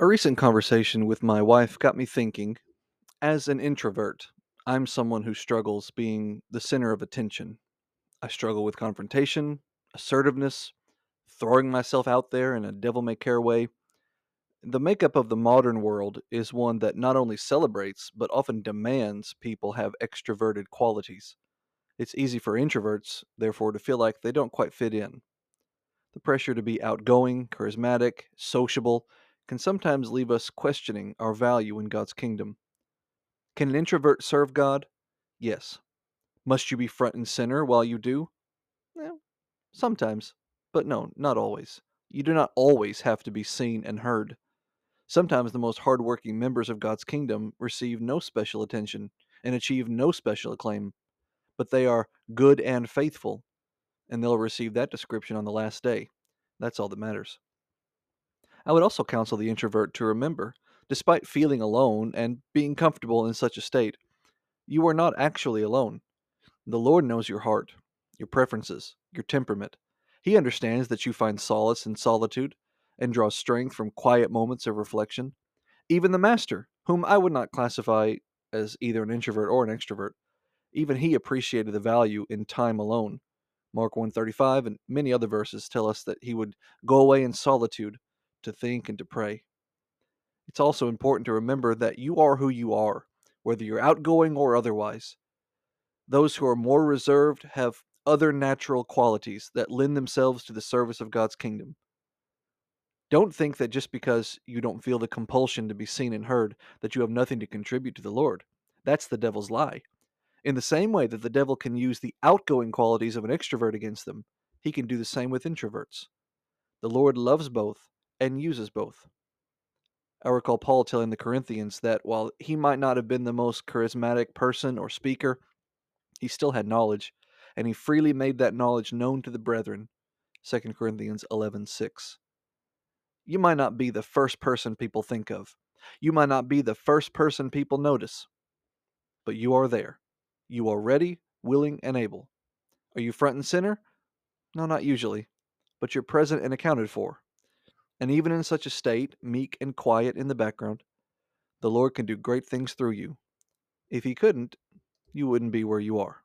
A recent conversation with my wife got me thinking. As an introvert, I'm someone who struggles being the center of attention. I struggle with confrontation, assertiveness, throwing myself out there in a devil may care way. The makeup of the modern world is one that not only celebrates, but often demands people have extroverted qualities. It's easy for introverts, therefore, to feel like they don't quite fit in. The pressure to be outgoing, charismatic, sociable can sometimes leave us questioning our value in God's kingdom. Can an introvert serve God? Yes. Must you be front and center while you do? Well, sometimes, but no, not always. You do not always have to be seen and heard. Sometimes the most hardworking members of God's kingdom receive no special attention and achieve no special acclaim, but they are good and faithful, and they'll receive that description on the last day. That's all that matters. I would also counsel the introvert to remember, despite feeling alone and being comfortable in such a state, you are not actually alone. The Lord knows your heart, your preferences, your temperament. He understands that you find solace in solitude and draw strength from quiet moments of reflection. Even the Master, whom I would not classify as either an introvert or an extrovert, even he appreciated the value in time alone. Mark 135 and many other verses tell us that he would go away in solitude to think and to pray. It's also important to remember that you are who you are, whether you're outgoing or otherwise. Those who are more reserved have other natural qualities that lend themselves to the service of God's kingdom. Don't think that just because you don't feel the compulsion to be seen and heard, that you have nothing to contribute to the Lord. That's the devil's lie. In the same way that the devil can use the outgoing qualities of an extrovert against them, he can do the same with introverts. The Lord loves both and uses both. I recall Paul telling the Corinthians that while he might not have been the most charismatic person or speaker, he still had knowledge, and he freely made that knowledge known to the brethren. 2 Corinthians 11:6. You might not be the first person people think of. You might not be the first person people notice. But you are there. You are ready, willing, and able. Are you front and center? No, not usually. But you're present and accounted for. And even in such a state, meek and quiet in the background, the Lord can do great things through you. If He couldn't, you wouldn't be where you are.